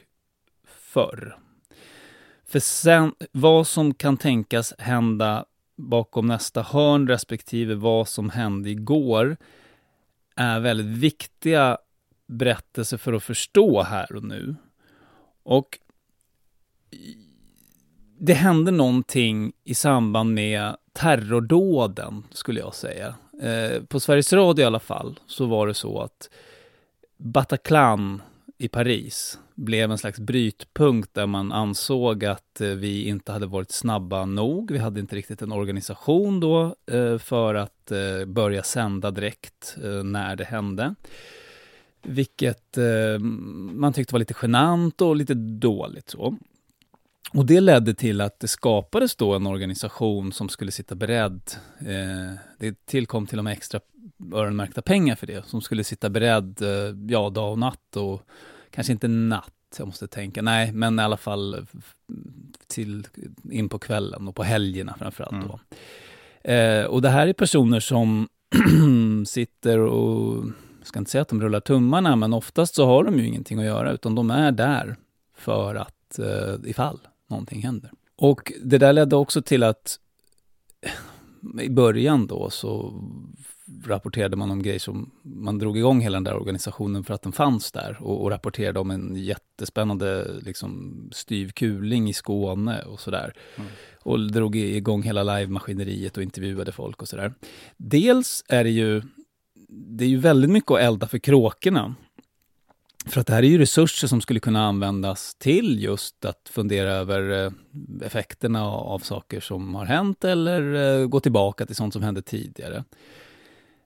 förr. För sen, vad som kan tänkas hända bakom nästa hörn respektive vad som hände igår är väldigt viktiga berättelser för att förstå här och nu. Och det hände någonting i samband med terrordåden, skulle jag säga. Eh, på Sveriges Radio i alla fall, så var det så att Bataclan i Paris blev en slags brytpunkt där man ansåg att eh, vi inte hade varit snabba nog. Vi hade inte riktigt en organisation då eh, för att eh, börja sända direkt eh, när det hände. Vilket eh, man tyckte var lite genant och lite dåligt så. Och det ledde till att det skapades då en organisation som skulle sitta beredd. Eh, det tillkom till och med extra öronmärkta pengar för det, som skulle sitta beredd, eh, ja, dag och natt och kanske inte natt, jag måste tänka, nej, men i alla fall till in på kvällen och på helgerna framförallt då. Mm. Eh, och det här är personer som sitter och, jag ska inte säga att de rullar tummarna, men oftast så har de ju ingenting att göra, utan de är där för att, eh, ifall någonting händer. Och det där ledde också till att i början då så rapporterade man om grejer som, man drog igång hela den där organisationen för att den fanns där och, och rapporterade om en jättespännande liksom, styv kuling i Skåne och sådär. Mm. Och drog igång hela live-maskineriet och intervjuade folk och sådär. Dels är det ju, det är ju väldigt mycket att elda för kråkorna för att det här är ju resurser som skulle kunna användas till just att fundera över eh, effekterna av saker som har hänt eller eh, gå tillbaka till sånt som hände tidigare.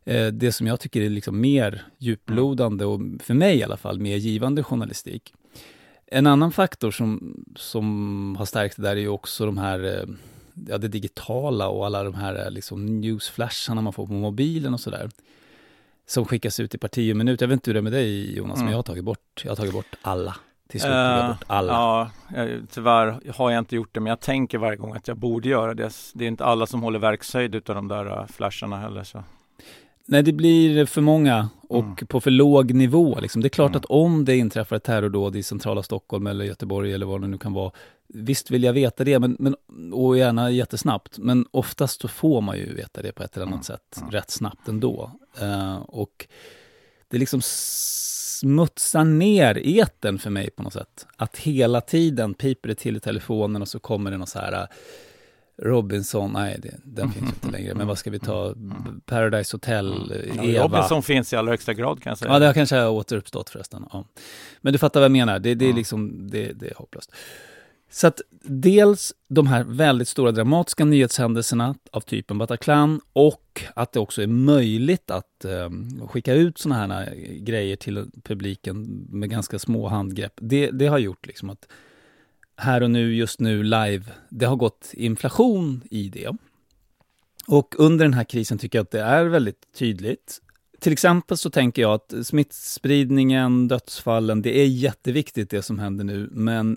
Eh, det som jag tycker är liksom mer djuplodande och för mig i alla fall mer givande journalistik. En annan faktor som, som har stärkt det där är ju också de här, ja, det digitala och alla de här liksom newsflasharna man får på mobilen och sådär som skickas ut i parti och minut. Jag vet inte hur det är med dig Jonas, mm. men jag har tagit bort, jag har tagit bort alla. Till slut uh, bort alla. Ja, tyvärr har jag inte gjort det, men jag tänker varje gång att jag borde göra det. Det är inte alla som håller verkshöjd utav de där uh, flasharna heller. Så. Nej, det blir för många och mm. på för låg nivå. Liksom. Det är klart mm. att om det inträffar ett terrordåd i centrala Stockholm eller Göteborg eller vad det nu kan vara, visst vill jag veta det, men, men, och gärna jättesnabbt, men oftast så får man ju veta det på ett eller annat mm. sätt mm. rätt snabbt ändå. Uh, och det liksom smutsar ner eten för mig på något sätt. Att hela tiden piper det till i telefonen och så kommer det något så här Robinson, nej det, den finns inte längre. Men vad ska vi ta? Paradise Hotel, ja, Eva. Robinson finns i allra högsta grad kan jag säga. Ja, det har kanske återuppstått förresten. Ja. Men du fattar vad jag menar, det, det är liksom, det, det är hopplöst. Så att dels de här väldigt stora dramatiska nyhetshändelserna av typen Bataclan och att det också är möjligt att eh, skicka ut sådana här eh, grejer till publiken med ganska små handgrepp. Det, det har gjort liksom att här och nu, just nu, live, det har gått inflation i det. Och under den här krisen tycker jag att det är väldigt tydligt. Till exempel så tänker jag att smittspridningen, dödsfallen, det är jätteviktigt det som händer nu, men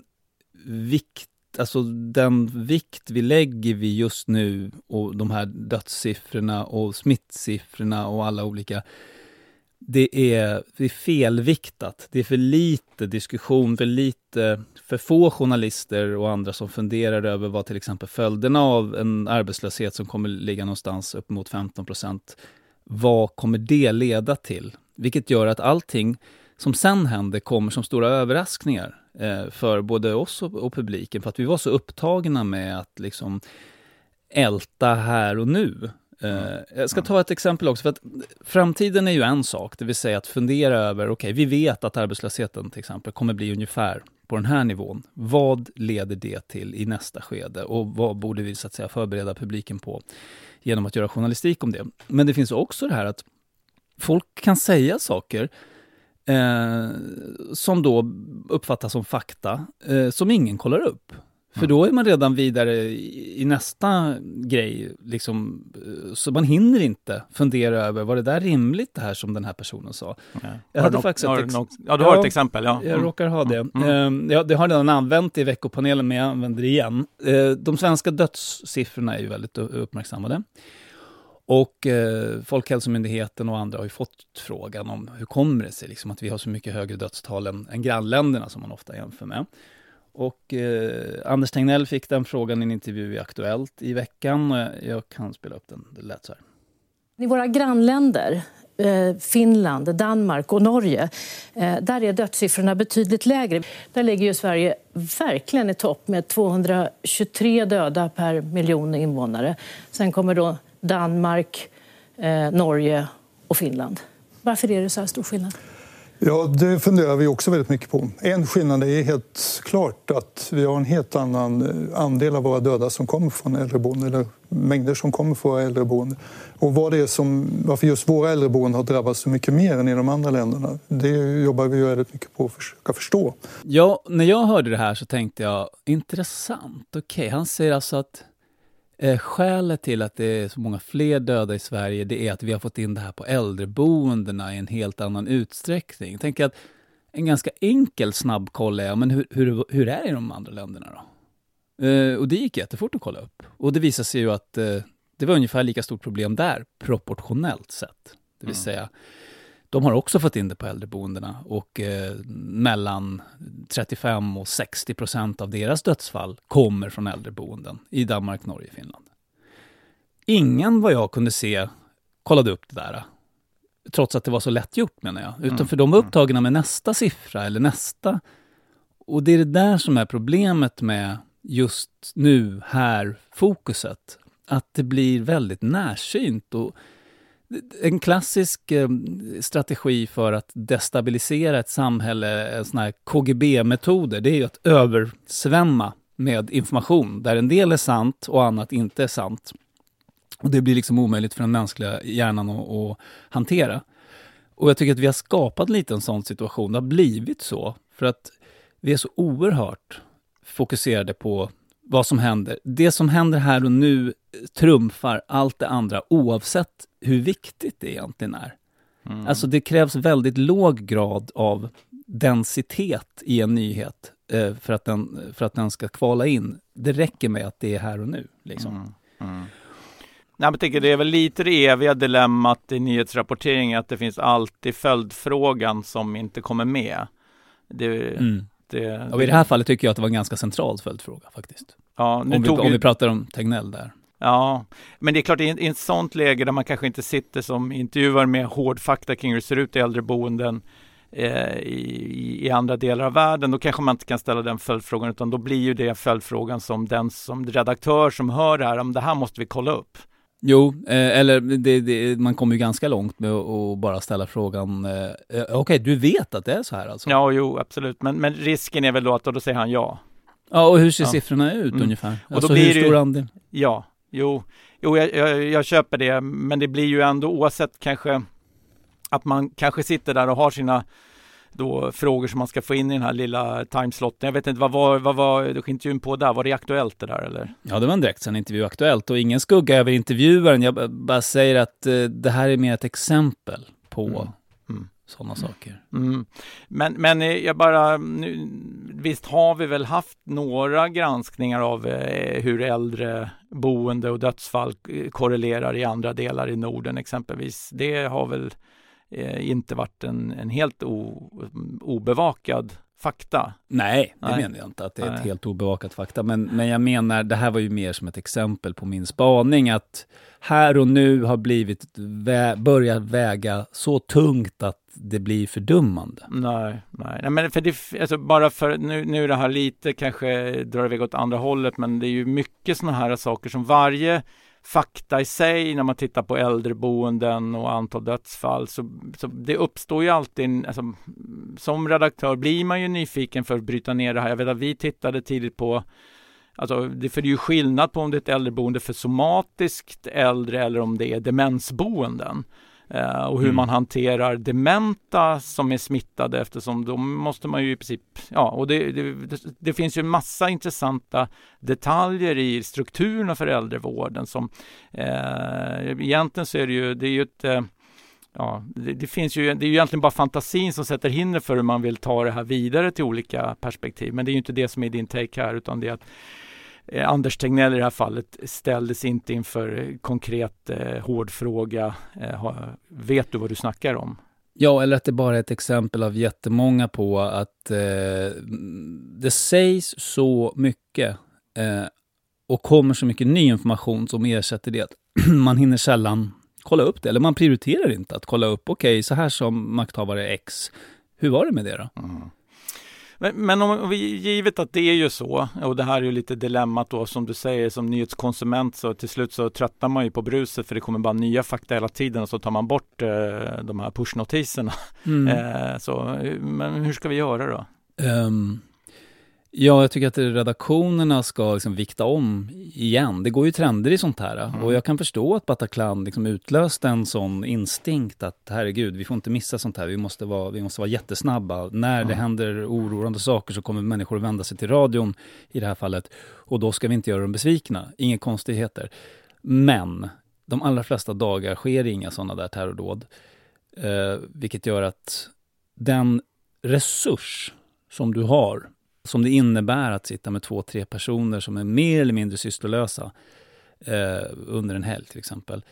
vikt, alltså den vikt vi lägger vid just nu och de här dödssiffrorna och smittsiffrorna och alla olika det är, det är felviktat. Det är för lite diskussion, för lite, för få journalister och andra som funderar över vad till exempel följderna av en arbetslöshet som kommer ligga någonstans upp mot 15 procent, vad kommer det leda till? Vilket gör att allting som sen händer kommer som stora överraskningar eh, för både oss och, och, publiken, för att vi var så upptagna med att liksom älta här och nu. Eh, jag ska ta ett exempel också, för att framtiden är ju en sak, det vill säga att fundera över, okej, okay, vi vet att arbetslösheten till exempel kommer bli ungefär på den här nivån. Vad leder det till i nästa skede och vad borde vi så att säga förbereda publiken på genom att göra journalistik om det? Men det finns också det här att folk kan säga saker eh, som då uppfattas som fakta, eh, som ingen kollar upp. För då är man redan vidare i, nästa grej, liksom, så man hinner inte fundera över, var det där rimligt det här som den här personen sa? Ja. Jag hade faktiskt ett ex- Ja, du har ja, ett exempel. Ja. Jag mm. råkar ha det. Mm. Mm. Jag, det har redan använt i veckopanelen, men jag använder det igen. Eh, de svenska dödssiffrorna är ju väldigt uppmärksammade. Och eh, Folkhälsomyndigheten och andra har ju fått frågan om hur kommer det sig liksom, att vi har så mycket högre dödstal än, än grannländerna som man ofta jämför med. Och eh, Anders Tegnell fick den frågan i en intervju i Aktuellt i veckan. Jag, jag kan spela upp den. Det lät så här. I våra grannländer, eh, Finland, Danmark och Norge, eh, där är dödssiffrorna betydligt lägre. Där ligger ju Sverige verkligen i topp med 223 döda per miljon invånare. Sen kommer då Danmark, eh, Norge och Finland. Varför är det så här stor skillnad? Ja, det funderar vi också väldigt mycket på. En skillnad är helt klart att vi har en helt annan eh, andel av våra döda som kommer från äldreboenden, eller mängder som kommer från våra äldreboenden. Och vad det är som, varför just våra äldreboenden har drabbats så mycket mer än i de andra länderna, det jobbar vi väldigt mycket på att försöka förstå. Ja, när jag hörde det här så tänkte jag, intressant, okej, okay, han säger alltså att Eh, skälet till att det är så många fler döda i Sverige, det är att vi har fått in det här på äldreboendena i en helt annan utsträckning. Tänk att en ganska enkel snabbkoll är, men hur, hur, hur är det i de andra länderna då? Eh, och det gick jättefort att kolla upp. Och det visade sig ju att eh, det var ungefär lika stort problem där, proportionellt sett. Det vill mm. säga, de har också fått in det på äldreboendena och eh, mellan 35 och 60 procent av deras dödsfall kommer från äldreboenden i Danmark, Norge, Finland. Ingen vad jag kunde se kollade upp det där. Trots att det var så lätt gjort menar jag. Utan mm. för de var upptagna med nästa siffra eller nästa. Och det är det där som är problemet med just nu, här, fokuset. Att det blir väldigt närsynt och en klassisk eh, strategi för att destabilisera ett samhälle, sådana här KGB-metoder, det är ju att översvämma med information där en del är sant och annat inte är sant. Och det blir liksom omöjligt för den mänskliga hjärnan att, att hantera. Och jag tycker att vi har skapat lite en sån situation. Det har blivit så. För att vi är så oerhört fokuserade på vad som händer. Det som händer här och nu trumfar allt det andra oavsett hur viktigt det egentligen är. Mm. Alltså det krävs väldigt låg grad av densitet i en nyhet eh, för, att den, för att den ska kvala in. Det räcker med att det är här och nu. Liksom. Mm. Mm. Nej, tänker det är väl lite det eviga dilemmat i nyhetsrapportering att det finns alltid följdfrågan som inte kommer med. Det, mm. det, och I det här fallet tycker jag att det var en ganska central följdfråga faktiskt. Ja, nu om, vi, om vi pratar om Tegnell där. Ja, men det är klart i, i ett sånt läge där man kanske inte sitter som intervjuar med hård fakta kring hur det ser ut i äldreboenden eh, i, i, andra delar av världen, då kanske man inte kan ställa den följdfrågan utan då blir ju det följdfrågan som den som redaktör som hör det här, om det här måste vi kolla upp. Jo, eh, eller det, det, man kommer ju ganska långt med att bara ställa frågan, eh, eh okej, okay, du vet att det är så här alltså? Ja, jo, absolut, men, men risken är väl då att då säger han ja. Ja, och hur ser ja. siffrorna ut mm. ungefär? Och alltså då blir hur stor andel? Ja, jo, jo jag, jag, jag, köper det, men det blir ju ändå oavsett kanske att man kanske sitter där och har sina då frågor som man ska få in i den här lilla timeslotten. Jag vet inte, vad var, vad var intervjun på där? Var det Aktuellt det där eller? Ja, det var en direktsänd intervju Aktuellt och ingen skugga över intervjuaren. Jag bara säger att eh, det här är mer ett exempel på mm. Mm. Sådana saker. Mm. Men, men eh, jag bara, nu, visst har vi väl haft några granskningar av eh, hur äldre boende och dödsfall eh, korrelerar i andra delar i Norden exempelvis. Det har väl eh, inte varit en, en helt o, obevakad fakta. Nej, det Nej. menar jag inte att det är Nej. ett helt obevakat fakta. Men, men jag menar, det här var ju mer som ett exempel på min spaning att här och nu har blivit vä börjat väga så tungt att det blir fördummande. Nej, nej, nej men för det, alltså bara för nu, nu är det här lite kanske drar iväg åt andra hållet, men det är ju mycket sådana här saker som varje fakta i sig när man tittar på äldreboenden och antal dödsfall. Så, så det uppstår ju alltid, alltså, som redaktör blir man ju nyfiken för att bryta ner det här. Jag vet att vi tittade tidigt på Alltså, det, för det är ju skillnad på om det är ett äldreboende för somatiskt äldre eller om det är demensboenden. Eh, och hur mm. man hanterar dementa som är smittade eftersom då måste man ju i princip, ja, och det, det, det, finns ju massa intressanta detaljer i strukturerna för äldrevården som eh, egentligen så är det ju, det är ju ett eh, Ja, det, det, finns ju, det är ju egentligen bara fantasin som sätter hinder för hur man vill ta det här vidare till olika perspektiv. Men det är ju inte det som är din take här, utan det är att eh, Anders Tegnell i det här fallet ställdes inte inför konkret eh, hård fråga. Eh, vet du vad du snackar om? Ja, eller att det bara är ett exempel av jättemånga på att eh, det sägs så mycket eh, och kommer så mycket ny information som ersätter det. man hinner sällan kolla upp det, eller man prioriterar inte att kolla upp, okej, okay, så här som makthavare X, hur var det med det då? Mm. Men, men om, vi, givet att det är ju så, och det här är ju lite dilemmat då som du säger som nyhetskonsument så till slut så tröttnar man ju på bruset för det kommer bara nya fakta hela tiden och så tar man bort eh, de här pushnotiserna. Mm. eh, så, men hur ska vi göra då? Um, Ja, jag tycker att redaktionerna ska liksom vikta om igen. Det går ju trender i sånt här. Mm. Och jag kan förstå att Bataclan liksom utlöste en sån instinkt att herregud, vi får inte missa sånt här. Vi måste vara, vi måste vara jättesnabba. När mm. det händer oroande saker så kommer människor att vända sig till radion i det här fallet. Och då ska vi inte göra dem besvikna. Inga konstigheter. Men de allra flesta dagar sker inga sådana där terrordåd. Eh, vilket gör att den resurs som du har som det innebär att sitta med två, tre personer som är mer eller mindre sysslolösa eh, under en helg till exempel.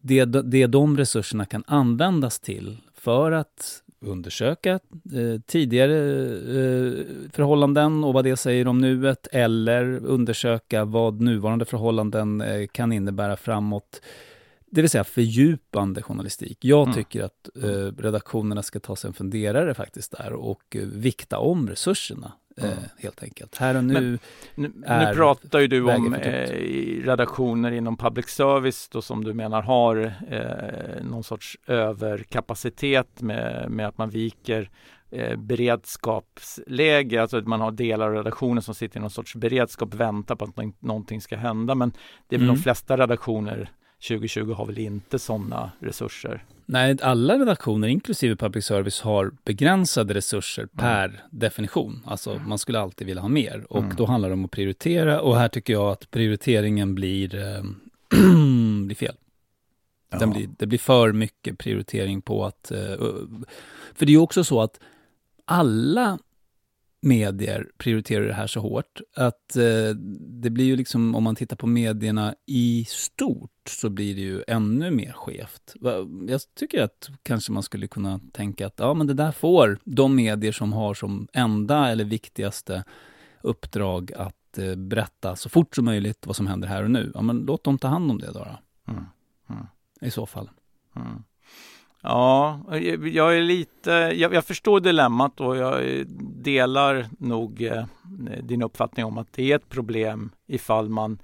Det, det de resurserna kan användas till för att undersöka eh, tidigare eh, förhållanden och vad det säger om nuet eller undersöka vad nuvarande förhållanden eh, kan innebära framåt. Det vill säga fördjupande journalistik. Jag mm. tycker att eh, redaktionerna ska ta sig en funderare faktiskt där och eh, vikta om resurserna eh, helt enkelt. Här och nu Nu, är- nu pratar ju du om eh, redaktioner inom public service då, som du menar har eh, någon sorts överkapacitet med, med att man viker eh, beredskapsläge, alltså att man har delar av redaktionen som sitter i någon sorts beredskap, väntar på att nå- någonting ska hända. Men det är väl Mm. de flesta redaktioner 2020 har väl inte sådana resurser. Nej, alla redaktioner, inklusive public service, har begränsade resurser per definition. Alltså, man skulle alltid vilja ha mer. Och Mm. då handlar det om att prioritera. Och här tycker jag att prioriteringen blir, eh, blir fel. Den blir, det blir för mycket prioritering på att... eh, för det är ju också så att alla medier prioriterar det här så hårt att eh, det blir ju liksom, om man tittar på medierna i stort, så blir det ju ännu mer skevt. Jag tycker att kanske man skulle kunna tänka att ja, men det där får de medier som har som enda eller viktigaste uppdrag att eh, berätta så fort som möjligt vad som händer här och nu. Ja, men låt dem ta hand om det då. då. Mm. Mm. I så fall. Mm. Ja, jag- är lite, jag, jag förstår dilemmat och jag delar nog eh, din uppfattning om att det är ett problem ifall man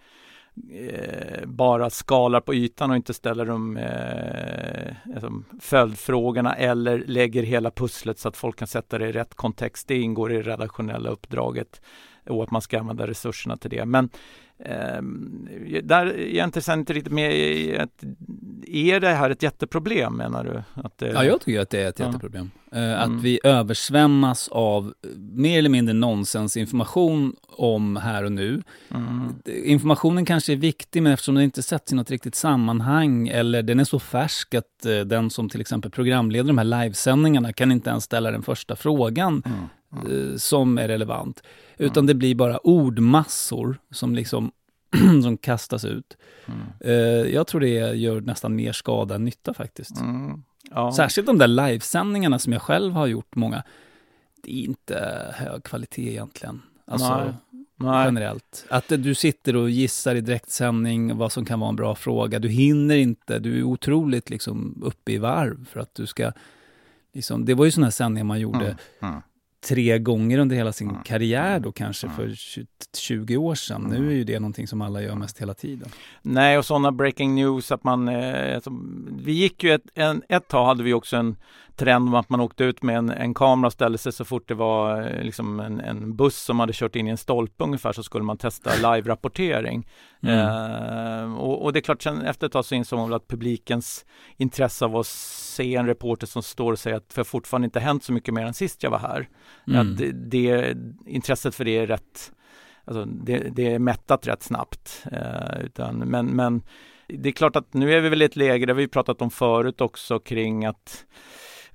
eh, bara skalar på ytan och inte ställer de eh, alltså, följdfrågorna eller lägger hela pusslet så att folk kan sätta det i rätt kontext. Det ingår i det redaktionella uppdraget och att man ska använda resurserna till det. Men där är jag inte, inte riktigt med i att, är det här ett jätteproblem menar du? Att det, Ja, jag tycker att det är ett Ja. jätteproblem. Eh, Mm. Att vi översvämmas av mer eller mindre nonsensinformation om här och nu. Mm. Informationen kanske är viktig, men eftersom den inte sätts i något riktigt sammanhang eller den är så färsk att eh, den som till exempel programleder de här livesändningarna kan inte ens ställa den första frågan Mm. eh, som är relevant. Utan det blir bara ordmassor som liksom som kastas ut. Mm. Eh, Jag tror det gör nästan mer skada än nytta faktiskt. Mm. Ja. Särskilt de där livesändningarna som jag själv har gjort många. Det är inte hög kvalitet egentligen. Alltså Nej. Nej. generellt. Att du sitter och gissar i direktsändning vad som kan vara en bra fråga. Du hinner inte. Du är otroligt liksom uppe i varv för att du ska... Liksom, det var ju sådana här sändningar man gjorde Mm. Mm. Tre gånger under hela sin Mm. karriär då kanske Mm. för 20, 20 år sedan. Nu är ju det någonting som alla gör mest hela tiden. Nej, och sådana breaking news att man, eh, alltså, vi gick ju ett, en, ett tag hade vi också en trend om att man åkte ut med en, en kamera och ställde sig så fort det var eh, liksom en, en buss som hade kört in i en stolpe ungefär så skulle man testa live-rapportering. Mm. Eh, och, och det är klart, sen efter ett tag så insåg man väl att publikens intresse av att se en reporter som står och säger att det har fortfarande inte hänt så mycket mer än sist jag var här. Mm. Att det, det, intresset för det är rätt, alltså det, det är mättat rätt snabbt. Eh, utan, men, men det är klart att nu är vi väl i ett läge, det har vi pratat om förut också kring att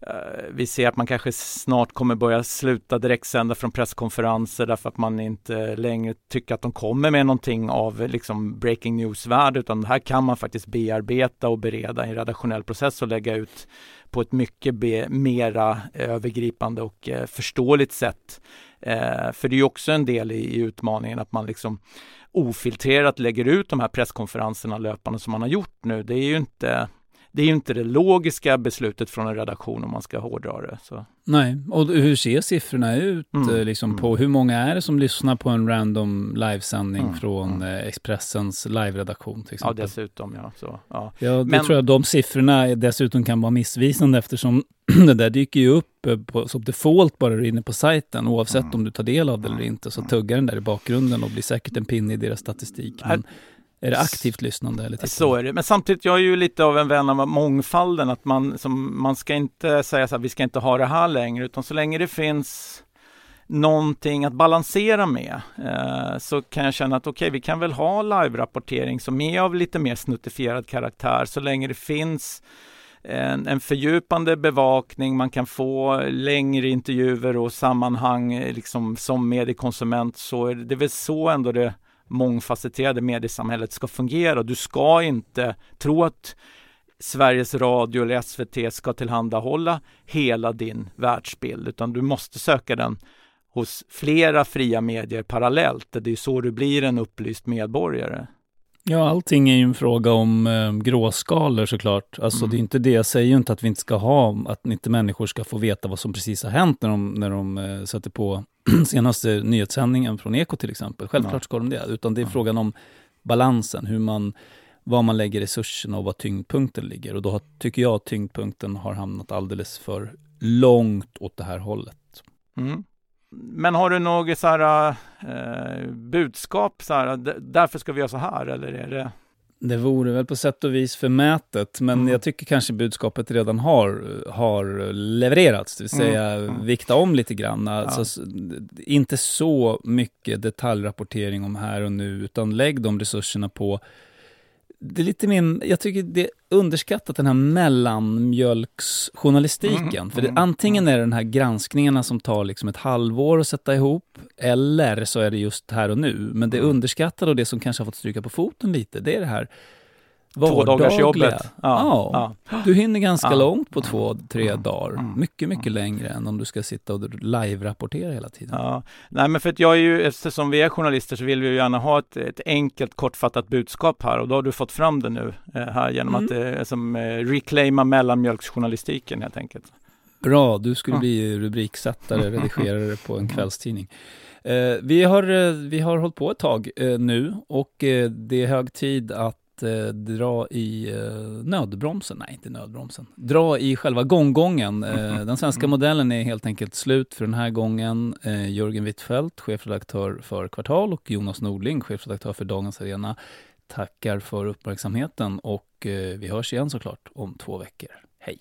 Eh, vi ser att man kanske snart kommer börja sluta direktsända från presskonferenser därför att man inte längre tycker att de kommer med någonting av liksom breaking news-värde utan här kan man faktiskt bearbeta och bereda i en redaktionell process och lägga ut på ett mycket be, mera övergripande och eh, förståeligt sätt. Eh, för det är ju också en del i, i utmaningen att man liksom ofiltrerat lägger ut de här presskonferenserna löpande som man har gjort nu. Det är ju inte det är ju inte det logiska beslutet från en redaktion om man ska hårdra det. Så. Nej, och hur ser siffrorna ut Mm. eh, liksom, Mm. på hur många är det som lyssnar på en random livesändning Mm. från eh, Expressens live-redaktion till Ja, exempel? dessutom ja. Så, ja. Ja, det Men- tror jag de siffrorna dessutom kan vara missvisande eftersom det där dyker ju upp eh, på, som default bara du är inne på sajten oavsett Mm. om du tar del av det eller inte så tuggar den där i bakgrunden och blir säkert en pinne i deras statistik. Men är det aktivt lyssnande eller tittande? Så är det. Men samtidigt, jag är ju lite av en vän av mångfalden. Att man, som, man ska inte säga så här, vi ska inte ha det här längre. Utan så länge det finns någonting att balansera med eh, så kan jag känna att okej, vi kan väl ha live-rapportering som är av lite mer snuttifierad karaktär så länge det finns en, en fördjupande bevakning, man kan få längre intervjuer och sammanhang eh, liksom som mediekonsument så är det, det är väl så ändå det mångfacetterade mediesamhället ska fungera. Du ska inte tro att Sveriges Radio eller SVT ska tillhandahålla hela din världsbild utan du måste söka den hos flera fria medier parallellt. Det är så du blir en upplyst medborgare. Ja, allting är ju en fråga om eh, gråskalor såklart. Alltså Mm. det är inte det, jag säger ju inte att vi inte ska ha, att inte människor ska få veta vad som precis har hänt när de, när de eh, sätter på senaste nyhetssändningen från Eko till exempel. Självklart ska de det, utan det är frågan om balansen, hur man, var man lägger resurserna och var tyngdpunkten ligger. Och då har, tycker jag att tyngdpunkten har hamnat alldeles för långt åt det här hållet. Mm. Men har du något så här, eh, budskap, så här, därför ska vi göra så här, eller är det? Det vore väl på sätt och vis förmätet, men mm. jag tycker kanske budskapet redan har, har levererats, det vill säga mm. vikta om lite grann. Alltså. Inte så mycket detaljrapportering om här och nu, utan lägg de resurserna på det är lite min, jag tycker det är underskattat den här mellanmjölksjournalistiken. Mm, för det, mm, antingen mm. är det den här granskningarna som tar liksom ett halvår att sätta ihop, eller så är det just här och nu. Men det mm. underskattade och det som kanske har fått stryka på foten lite, det är det här Tvådagarsjobbet. Ja, ja. ja. Du hinner ganska ja. långt på två, tre mm. dagar. Mm. Mycket, mycket längre än om du ska sitta och live-rapportera hela tiden. Ja. Nej, men för att jag är ju, eftersom vi är journalister så vill vi ju gärna ha ett, ett enkelt kortfattat budskap här och då har du fått fram det nu eh, här genom mm. att eh, som, eh, reclaima mellanmjölksjournalistiken helt enkelt. Bra, du skulle bli rubriksättare, redigerare på en kvällstidning. Eh, vi, har, vi har hållit på ett tag eh, nu och eh, det är hög tid att eh, dra i eh, nödbromsen, nej inte nödbromsen, dra i själva gånggången. Eh, den svenska modellen är helt enkelt slut för den här gången. Eh, Jörgen Wittfeldt, chefredaktör för Kvartal och Jonas Nordling, chefredaktör för Dagens Arena, tackar för uppmärksamheten och eh, vi hörs igen såklart om två veckor. Hej!